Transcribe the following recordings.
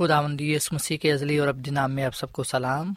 خدا مندی مسیح کے ازلی اور اب نام میں آپ سب کو سلام۔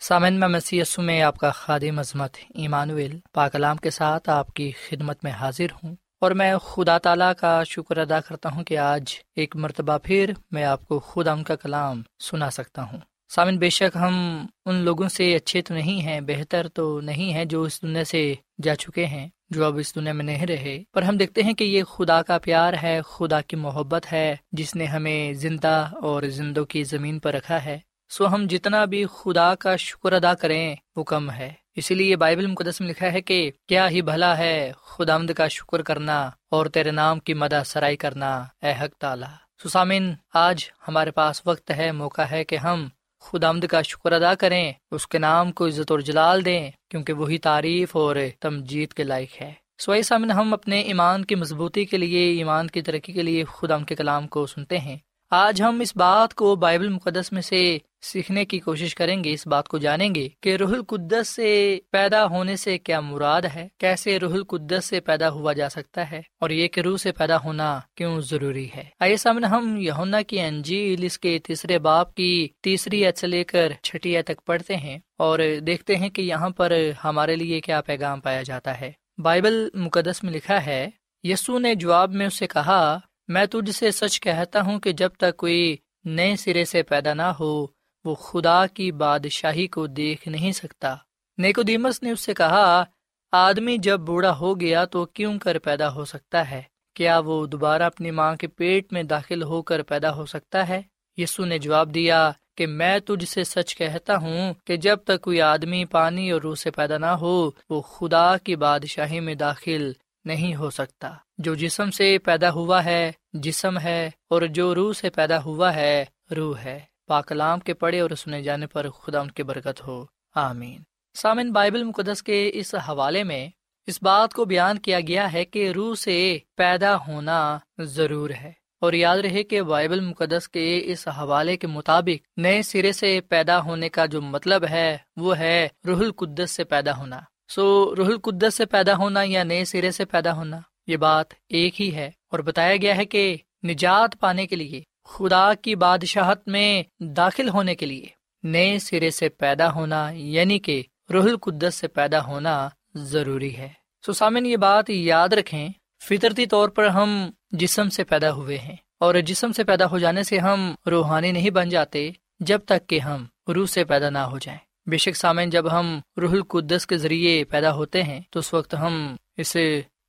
سامن میں مسی میں آپ کا خادم عظمت ایمانویل پاکلام کے ساتھ آپ کی خدمت میں حاضر ہوں۔ اور میں خدا تعالیٰ کا شکر ادا کرتا ہوں کہ آج ایک مرتبہ پھر میں آپ کو خدا ان کا کلام سنا سکتا ہوں۔ سامن بے شک ہم ان لوگوں سے اچھے تو نہیں ہیں، بہتر تو نہیں ہیں جو اس دنیا سے جا چکے ہیں، جو اب اس دنیا میں نہیں رہے۔ پر ہم دیکھتے ہیں کہ یہ خدا کا پیار ہے، خدا کی محبت ہے، جس نے ہمیں زندہ اور زندوں کی زمین پر رکھا ہے۔ سو ہم جتنا بھی خدا کا شکر ادا کریں، وہ کم ہے۔ اسی لیے بائبل مقدس میں لکھا ہے کہ کیا ہی بھلا ہے خدا آمد کا شکر کرنا اور تیرے نام کی مدہ سرائی کرنا، اے حق تعالی۔ سسامن آج ہمارے پاس وقت ہے، موقع ہے کہ ہم خدا آمد کا شکر ادا کریں، اس کے نام کو عزت اور جلال دیں، کیونکہ وہی تعریف اور تمجید کے لائق ہے۔ سوائے سامن ہم اپنے ایمان کی مضبوطی کے لیے، ایمان کی ترقی کے لیے خدا کے کلام کو سنتے ہیں۔ آج ہم اس بات کو بائبل مقدس میں سے سیکھنے کی کوشش کریں گے، اس بات کو جانیں گے کہ روح القدس سے پیدا ہونے سے کیا مراد ہے؟ کیسے روح القدس سے پیدا ہوا جا سکتا ہے؟ اور یہ کہ روح سے پیدا ہونا کیوں ضروری ہے؟ آئیے سامنے ہم یونا کی انجیل، اس کے تیسرے باپ کی تیسری ایت سے لے کر چھٹی تک پڑھتے ہیں اور دیکھتے ہیں کہ یہاں پر ہمارے لیے کیا پیغام پایا جاتا ہے۔ بائبل مقدس میں لکھا ہے، یسو نے جواب میں اسے کہا، میں تجھ سے سچ کہتا ہوں کہ جب تک کوئی نئے سرے سے پیدا نہ ہو وہ خدا کی بادشاہی کو دیکھ نہیں سکتا۔ نیکو دیمس نے اس سے کہا، آدمی جب بوڑھا ہو گیا تو کیوں کر پیدا ہو سکتا ہے؟ کیا وہ دوبارہ اپنی ماں کے پیٹ میں داخل ہو کر پیدا ہو سکتا ہے؟ یسو نے جواب دیا کہ میں تجھ سے سچ کہتا ہوں کہ جب تک کوئی آدمی پانی اور روح سے پیدا نہ ہو، وہ خدا کی بادشاہی میں داخل نہیں ہو سکتا۔ جو جسم سے پیدا ہوا ہے، جسم ہے، اور جو روح سے پیدا ہوا ہے، روح ہے۔ پاکلام کے پڑھے اور سنے جانے پر خدا ان کی برکت ہو۔ آمین۔ سامن بائبل مقدس کے اس حوالے میں اس بات کو بیان کیا گیا ہے کہ روح سے پیدا ہونا ضرور ہے۔ اور یاد رہے کہ بائبل مقدس کے اس حوالے کے مطابق نئے سرے سے پیدا ہونے کا جو مطلب ہے، وہ ہے روح القدس سے پیدا ہونا۔ سو، روح القدس سے پیدا ہونا یا نئے سرے سے پیدا ہونا، یہ بات ایک ہی ہے۔ اور بتایا گیا ہے کہ نجات پانے کے لیے خدا کی بادشاہت میں داخل ہونے کے لیے نئے سرے سے پیدا ہونا یعنی کہ روح القدس سے پیدا ہونا ضروری ہے۔ سو سامن یہ بات یاد رکھیں، فطرتی طور پر ہم جسم سے پیدا ہوئے ہیں اور جسم سے پیدا ہو جانے سے ہم روحانی نہیں بن جاتے جب تک کہ ہم روح سے پیدا نہ ہو جائیں۔ بے شک سامن جب ہم روح القدس کے ذریعے پیدا ہوتے ہیں تو اس وقت ہم اس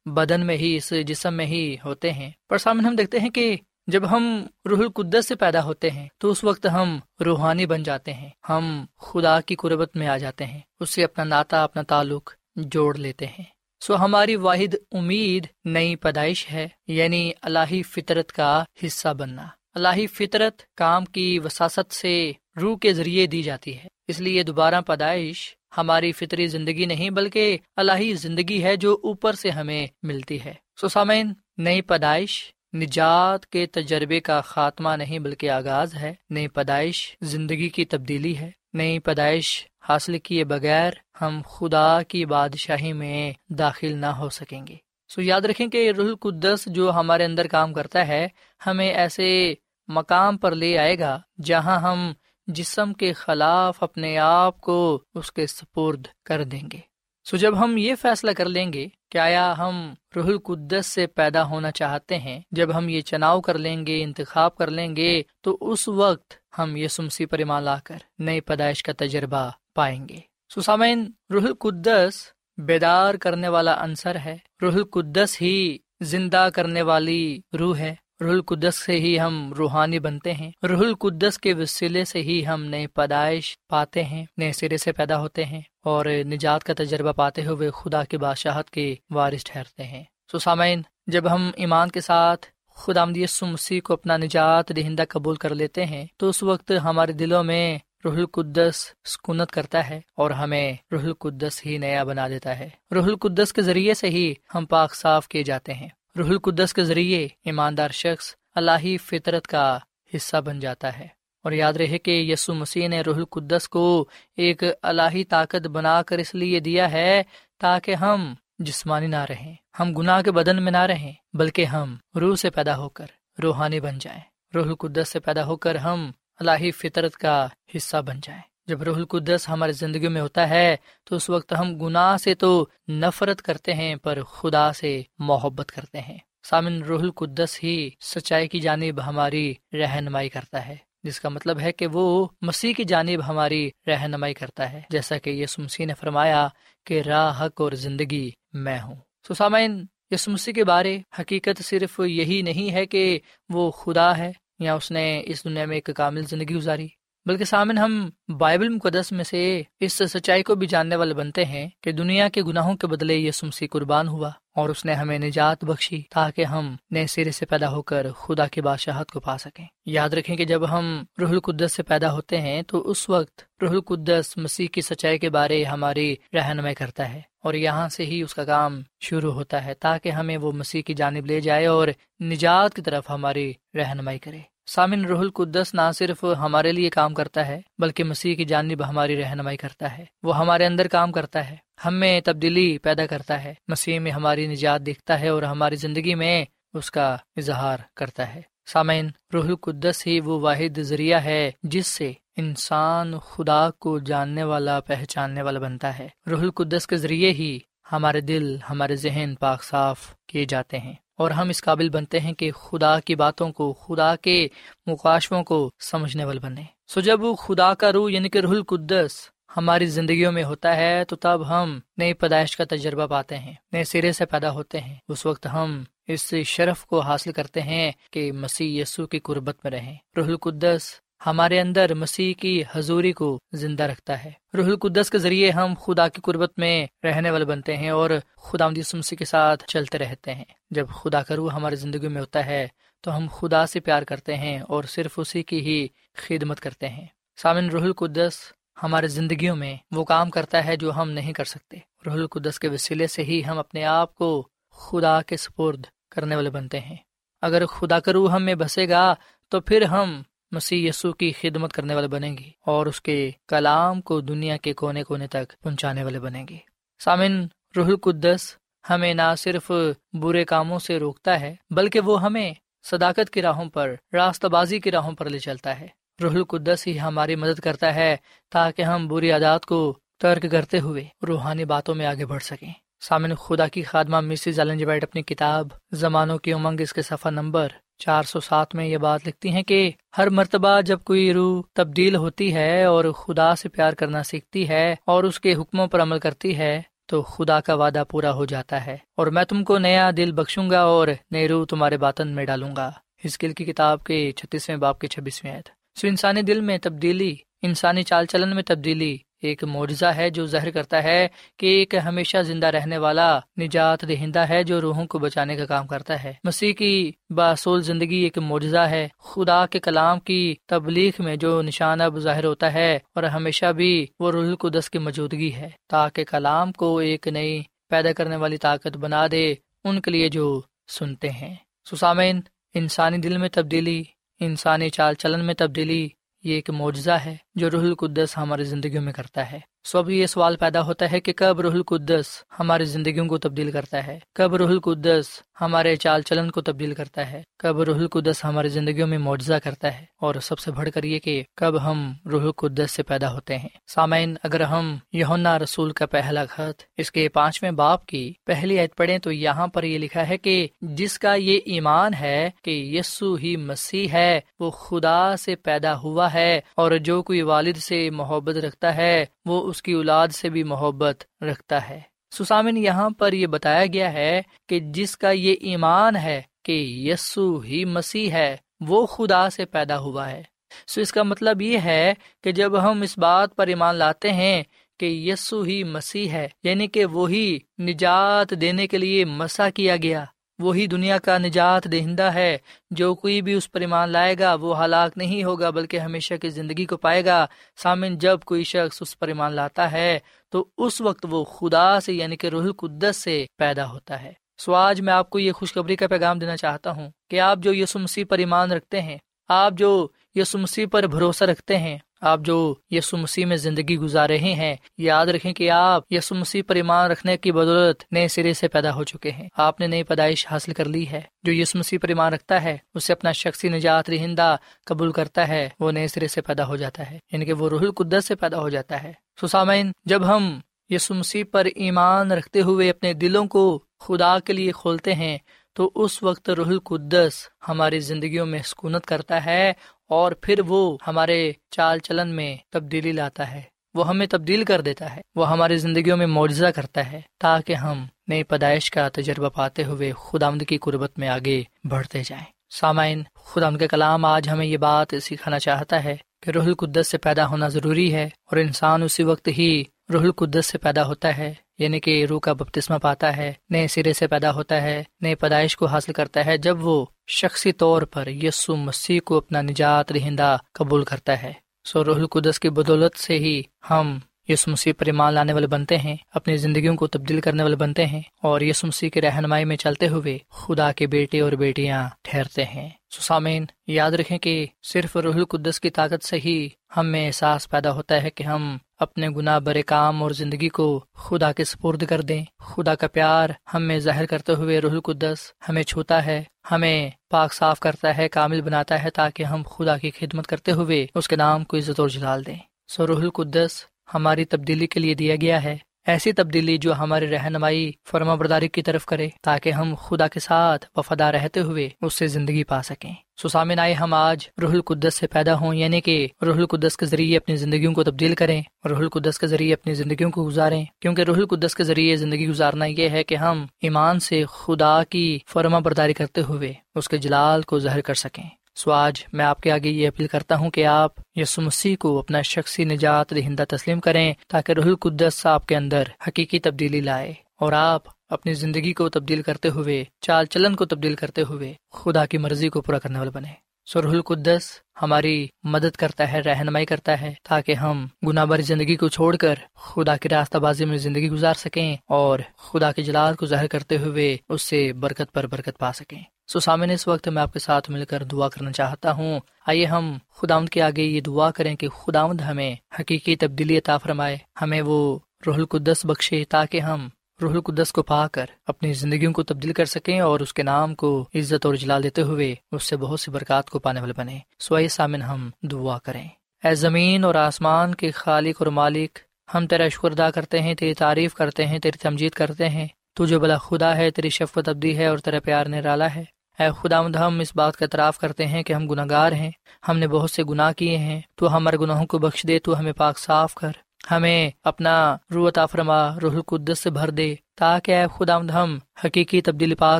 بدن میں ہی، اس جسم میں ہی ہوتے ہیں۔ پر سامن ہم دیکھتے ہیں کہ جب ہم روح القدس سے پیدا ہوتے ہیں، تو اس وقت ہم روحانی بن جاتے ہیں۔ ہم خدا کی قربت میں آ جاتے ہیں، اس سے اپنا ناتا، اپنا تعلق جوڑ لیتے ہیں۔ سو ہماری واحد امید نئی پیدائش ہے یعنی اللہ فطرت کا حصہ بننا۔ اللہ فطرت کام کی وساست سے روح کے ذریعے دی جاتی ہے۔ اس لیے دوبارہ پیدائش ہماری فطری زندگی نہیں، بلکہ اللہ زندگی ہے جو اوپر سے ہمیں ملتی ہے۔ سو سامعین، نئی پیدائش نجات کے تجربے کا خاتمہ نہیں بلکہ آغاز ہے۔ نئی پیدائش زندگی کی تبدیلی ہے۔ نئی پیدائش حاصل کیے بغیر ہم خدا کی بادشاہی میں داخل نہ ہو سکیں گے۔ سو یاد رکھیں کہ رح القدس جو ہمارے اندر کام کرتا ہے، ہمیں ایسے مقام پر لے آئے گا جہاں ہم جسم کے خلاف اپنے آپ کو اس کے سپرد کر دیں گے۔ سو جب ہم یہ فیصلہ کر لیں گے کہ آیا ہم روح القدس سے پیدا ہونا چاہتے ہیں، جب ہم یہ چناؤ کر لیں گے، انتخاب کر لیں گے، تو اس وقت ہم یہ سمسی پر ایمان لا کر نئی پیدائش کا تجربہ پائیں گے۔ سسامین روح القدس بیدار کرنے والا عنصر ہے۔ روح القدس ہی زندہ کرنے والی روح ہے۔ روح القدس سے ہی ہم روحانی بنتے ہیں۔ روح القدس کے وسیلے سے ہی ہم نئے پیدائش پاتے ہیں، نئے سرے سے پیدا ہوتے ہیں۔ اور نجات کا تجربہ پاتے ہوئے خدا کے بادشاہت کے وارث ٹھہرتے ہیں۔ سو سامعین، جب ہم ایمان کے ساتھ خدا مسیح کو اپنا نجات دہندہ قبول کر لیتے ہیں، تو اس وقت ہمارے دلوں میں روح القدس سکونت کرتا ہے اور ہمیں روح القدس ہی نیا بنا دیتا ہے۔ روح القدس کے ذریعے سے ہی ہم پاک صاف کیے جاتے ہیں۔ روح القدس کے ذریعے ایماندار شخص اللہ فطرت کا حصہ بن جاتا ہے۔ اور یاد رہے کہ یسو مسیح نے روح القدس کو ایک الہی طاقت بنا کر اس لیے دیا ہے تاکہ ہم جسمانی نہ رہیں، ہم گناہ کے بدن میں نہ رہیں، بلکہ ہم روح سے پیدا ہو کر روحانی بن جائیں۔ روح القدس سے پیدا ہو کر ہم الہی فطرت کا حصہ بن جائیں۔ جب روح القدس ہماری زندگی میں ہوتا ہے، تو اس وقت ہم گناہ سے تو نفرت کرتے ہیں، پر خدا سے محبت کرتے ہیں۔ سامن، روح القدس ہی سچائی کی جانب ہماری رہنمائی کرتا ہے۔ جس کا مطلب ہے کہ وہ مسیح کی جانب ہماری رہنمائی کرتا ہے۔ جیسا کہ یس مسیح نے فرمایا کہ راہ، حق اور زندگی میں ہوں۔ سو سامعین یس مسیح کے بارے حقیقت صرف یہی نہیں ہے کہ وہ خدا ہے یا اس نے اس دنیا میں ایک کامل زندگی گزاری۔ بلکہ سامن، ہم بائبل مقدس میں سے اس سچائی کو بھی جاننے والے بنتے ہیں کہ دنیا کے گناہوں کے بدلے یہ سمسی قربان ہوا اور اس نے ہمیں نجات بخشی تاکہ ہم نئے سرے سے پیدا ہو کر خدا کی بادشاہت کو پا سکیں۔ یاد رکھیں کہ جب ہم روح القدس سے پیدا ہوتے ہیں تو اس وقت روح القدس مسیح کی سچائی کے بارے ہماری رہنمائی کرتا ہے اور یہاں سے ہی اس کا کام شروع ہوتا ہے تاکہ ہمیں وہ مسیح کی جانب لے جائے اور نجات کی طرف ہماری رہنمائی کرے۔ سامن رح القدس نہ صرف ہمارے لیے کام کرتا ہے، بلکہ مسیح کی جانب ہماری رہنمائی کرتا ہے۔ وہ ہمارے اندر کام کرتا ہے۔ ہم میں تبدیلی پیدا کرتا ہے۔ مسیح میں ہماری نجات دکھتا ہے اور ہماری زندگی میں اس کا اظہار کرتا ہے۔ سامعین روح القدس ہی وہ واحد ذریعہ ہے جس سے انسان خدا کو جاننے والا، پہچاننے والا بنتا ہے۔ روح القدس کے ذریعے ہی ہمارے دل، ہمارے ذہن پاک صاف کیے جاتے ہیں۔ اور ہم اس قابل بنتے ہیں کہ خدا کی باتوں کو، خدا کے مقاشوں کو سمجھنے والے بنے سو جب خدا کا روح یعنی کہ روح القدس ہماری زندگیوں میں ہوتا ہے، تو تب ہم نئی پیدائش کا تجربہ پاتے ہیں، نئے سرے سے پیدا ہوتے ہیں۔ اس وقت ہم اس شرف کو حاصل کرتے ہیں کہ مسیح یسو کی قربت میں رہیں۔ روح القدس ہمارے اندر مسیح کی حضوری کو زندہ رکھتا ہے۔ روح القدس کے ذریعے ہم خدا کی قربت میں رہنے والے بنتے ہیں اور خدا مسیح کے ساتھ چلتے رہتے ہیں۔ جب خدا کا روح ہماری زندگی میں ہوتا ہے تو ہم خدا سے پیار کرتے ہیں اور صرف اسی کی ہی خدمت کرتے ہیں۔ سامن روح القدس ہمارے زندگیوں میں وہ کام کرتا ہے جو ہم نہیں کر سکتے۔ روح القدس کے وسیلے سے ہی ہم اپنے آپ کو خدا کے سپرد کرنے والے بنتے ہیں۔ اگر خدا کا روح ہم میں بسے گا تو پھر ہم مسیح یسو کی خدمت کرنے والے بنیں گے اور اس کے کلام کو دنیا کے کونے کونے تک پہنچانے والے بنیں گے سامن روح القدس ہمیں نہ صرف برے کاموں سے روکتا ہے، بلکہ وہ ہمیں صداقت کی راہوں پر، راستہ بازی کی راہوں پر لے چلتا ہے۔ روح القدس ہی ہماری مدد کرتا ہے تاکہ ہم بری عادات کو ترک کرتے ہوئے روحانی باتوں میں آگے بڑھ سکیں۔ سامن خدا کی خادمہ مسز بیٹ اپنی کتاب زمانوں کی امنگ، اس کے صفحہ نمبر چار سو سات میں یہ بات لکھتی ہیں کہ ہر مرتبہ جب کوئی روح تبدیل ہوتی ہے اور خدا سے پیار کرنا سیکھتی ہے اور اس کے حکموں پر عمل کرتی ہے، تو خدا کا وعدہ پورا ہو جاتا ہے۔ اور میں تم کو نیا دل بخشوں گا اور نئی روح تمہارے باطن میں ڈالوں گا۔ ہسکل کی کتاب کے چھتیسویں باپ کے چھبیسویں سو انسانی دل میں تبدیلی، انسانی چال چلن میں تبدیلی ایک معجزہ ہے جو ظاہر کرتا ہے کہ ایک ہمیشہ زندہ رہنے والا نجات دہندہ ہے جو روحوں کو بچانے کا کام کرتا ہے۔ مسیح کی باصول زندگی ایک معجزہ ہے۔ خدا کے کلام کی تبلیغ میں جو نشان اب ظاہر ہوتا ہے اور ہمیشہ بھی وہ روح القدس کی موجودگی ہے۔ تاکہ کلام کو ایک نئی پیدا کرنے والی طاقت بنا دے ان کے لیے جو سنتے ہیں۔ سسامین، انسانی دل میں تبدیلی، انسانی چال چلن میں تبدیلی یہ ایک معجزہ ہے۔ جو روح القدس ہماری زندگیوں میں کرتا ہے۔ سو اب یہ سوال پیدا ہوتا ہے کہ کب روح القدس ہماری زندگیوں کو تبدیل کرتا ہے؟ کب روح القدس ہمارے چال چلن کو تبدیل کرتا ہے؟ کب روح القدس ہماری زندگیوں میں معجزہ کرتا ہے؟ اور سب سے بڑھ کر یہ کہ کب ہم روح القدس سے پیدا ہوتے ہیں۔ سامعین، اگر ہم یونا رسول کا پہلا خط، اس کے پانچویں باپ کی پہلی عید پڑھیں تو یہاں پر یہ لکھا ہے کہ جس کا یہ ایمان ہے کہ یسو ہی مسیح ہے، وہ خدا سے پیدا ہوا ہے اور جو کوئی والد سے محبت رکھتا ہے، وہ اس کی اولاد سے بھی محبت رکھتا ہے۔ سسامن، یہاں پر یہ بتایا گیا ہے کہ جس کا یہ ایمان ہے کہ یسو ہی مسیح ہے، وہ خدا سے پیدا ہوا ہے۔ سو اس کا مطلب یہ ہے کہ جب ہم اس بات پر ایمان لاتے ہیں کہ یسو ہی مسیح ہے یعنی کہ وہی نجات دینے کے لیے مسا کیا گیا۔ وہی دنیا کا نجات دہندہ ہے۔ جو کوئی بھی اس پر ایمان لائے گا، وہ ہلاک نہیں ہوگا، بلکہ ہمیشہ کی زندگی کو پائے گا۔ سامن، جب کوئی شخص اس پر ایمان لاتا ہے، تو اس وقت وہ خدا سے یعنی کہ روح القدس سے پیدا ہوتا ہے۔ سو آج میں آپ کو یہ خوشخبری کا پیغام دینا چاہتا ہوں کہ آپ جو یسو مسیح پر ایمان رکھتے ہیں، آپ جو یسو مسیح پر بھروسہ رکھتے ہیں آپ جو یسو مسیح میں زندگی گزار رہے ہیں، یاد رکھیں کہ آپ یسو مسیح پر ایمان رکھنے کی بدولت نئے سرے سے پیدا ہو چکے ہیں۔ آپ نے نئی پیدائش حاصل کر لی ہے۔ جو یسو مسیح پر ایمان رکھتا ہے، اسے اپنا شخصی نجات رہندہ قبول کرتا ہے، وہ نئے سرے سے پیدا ہو جاتا ہے۔ یعنی کہ وہ روح القدس سے پیدا ہو جاتا ہے۔ سسامین جب ہم یسو مسیح پر ایمان رکھتے ہوئے اپنے دلوں کو خدا کے لیے کھولتے ہیں، تو اس وقت روح القدس ہماری زندگیوں میں سکونت کرتا ہے اور پھر وہ ہمارے چال چلن میں تبدیلی لاتا ہے۔ وہ ہمیں تبدیل کر دیتا ہے۔ وہ ہماری زندگیوں میں معجزہ کرتا ہے تاکہ ہم نئی پیدائش کا تجربہ پاتے ہوئے خدا کی قربت میں آگے بڑھتے جائیں۔ سامعین خدا کے کلام آج ہمیں یہ بات سکھانا چاہتا ہے کہ روح القدس سے پیدا ہونا ضروری ہے اور انسان اسی وقت ہی روح القدس سے پیدا ہوتا ہے یعنی کہ روح کا بپتسمہ پاتا ہے، نئے سرے سے پیدا ہوتا ہے، نئے پیدائش کو حاصل کرتا ہے جب وہ شخصی طور پر یسو مسیح کو اپنا نجات رہندہ قبول کرتا ہے۔ سو روح القدس کی بدولت سے ہی ہم یس مسیح پر ایمان لانے والے بنتے ہیں، اپنی زندگیوں کو تبدیل کرنے والے بنتے ہیں اور یس مسیح کی رہنمائی میں چلتے ہوئے خدا کے بیٹے اور بیٹیاں ٹھہرتے ہیں۔ سسامین یاد رکھیں کہ صرف روح القدس کی طاقت سے ہی ہم میں احساس پیدا ہوتا ہے کہ ہم اپنے گناہ برے کام اور زندگی کو خدا کے سپرد کر دیں۔ خدا کا پیار ہم میں ظاہر کرتے ہوئے روح القدس ہمیں چھوتا ہے، ہمیں پاک صاف کرتا ہے، کامل بناتا ہے تاکہ ہم خدا کی خدمت کرتے ہوئے اس کے نام کو عزت اور جلال دیں۔ سو روح القدس ہماری تبدیلی کے لیے دیا گیا ہے۔ ایسی تبدیلی جو ہماری رہنمائی فرما برداری کی طرف کرے تاکہ ہم خدا کے ساتھ وفادار رہتے ہوئے اس سے زندگی پا سکیں۔ سسامن آئے ہم آج روح القدس سے پیدا ہوں یعنی کہ روح القدس کے ذریعے اپنی زندگیوں کو تبدیل کریں، روح القدس کے ذریعے اپنی زندگیوں کو گزاریں۔ کیونکہ روح القدس کے ذریعے زندگی گزارنا یہ ہے کہ ہم ایمان سے خدا کی فرما برداری کرتے ہوئے اس کے جلال کو ظاہر کر سکیں۔ سو آج میں آپ کے آگے یہ اپیل کرتا ہوں کہ آپ یسو مسیح کو اپنا شخصی نجات دہندہ تسلیم کریں تاکہ روح القدس آپ کے اندر حقیقی تبدیلی لائے اور آپ اپنی زندگی کو تبدیل کرتے ہوئے، چال چلن کو تبدیل کرتے ہوئے خدا کی مرضی کو پورا کرنے والے بنے سو سرح القدس ہماری مدد کرتا ہے، رہنمائی کرتا ہے تاکہ ہم گناہ بری زندگی کو چھوڑ کر خدا کی راستہ بازی میں زندگی گزار سکیں اور خدا کے جلال کو ظاہر کرتے ہوئے اس سے برکت پر برکت پا سکیں۔ سو سامنے اس وقت میں آپ کے ساتھ مل کر دعا کرنا چاہتا ہوں۔ آئیے ہم خداوند کے آگے یہ دعا کریں کہ خداوند ہمیں حقیقی تبدیلی عطا فرمائے، ہمیں وہ روح القدس بخشے تاکہ ہم روح القدس کو پا کر اپنی زندگیوں کو تبدیل کر سکیں اور اس کے نام کو عزت اور جلال دیتے ہوئے اس سے بہت سی برکات کو پانے والے بنے سوائے سامن ہم دعا کریں۔ اے زمین اور آسمان کے خالق اور مالک، ہم تیرا شکر ادا کرتے ہیں، تیری تعریف کرتے ہیں، تیری تمجید کرتے ہیں۔ تو جو بلا خدا ہے، تیری شفقت ابدی ہے اور تیرا پیار نے رالا ہے۔ اے خدا مد ہم اس بات کا اعتراف کرتے ہیں کہ ہم گناہ گار ہیں، ہم نے بہت سے گناہ کیے ہیں، تو ہمارے گناہوں کو بخش دے، تو ہمیں پاک صاف کر، ہمیں اپنا روح فرما روح القدس سے بھر دے، تاکہ اے خدا ہم حقیقی تبدیلی پا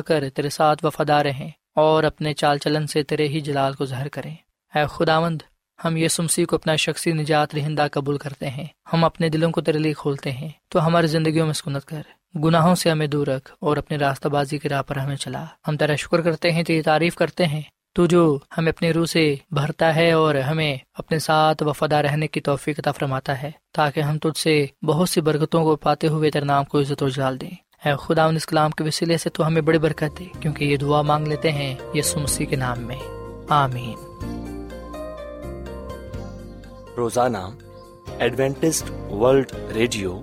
کر تیرے ساتھ وفادار رہیں اور اپنے چال چلن سے تیرے ہی جلال کو ظاہر کریں۔ اے خداوند، ہم یہ سمسی کو اپنا شخصی نجات رہندہ قبول کرتے ہیں، ہم اپنے دلوں کو تیرے لیے کھولتے ہیں، تو ہماری زندگیوں میں سکونت کر۔ گناہوں سے ہمیں دور رکھ اور اپنے راستہ بازی کی راہ پر ہمیں چلا۔ ہم تیرا شکر کرتے ہیں، تیری تعریف کرتے ہیں۔ تو جو ہمیں اپنے روح سے بھرتا ہے اور ہمیں اپنے ساتھ وفادہ رہنے کی توفیق عطا فرماتا ہے، تاکہ ہم تجھ سے بہت سی برکتوں کو پاتے ہوئے تیرے نام کو عزت و جال دیں۔ اے خدا، ان اسلام کے وسیلے سے تو ہمیں بڑی برکت دے، کیونکہ یہ دعا مانگ لیتے ہیں یہ سمسی کے نام میں۔ آمین۔ روزانہ ایڈوینٹسٹ ورلڈ ریڈیو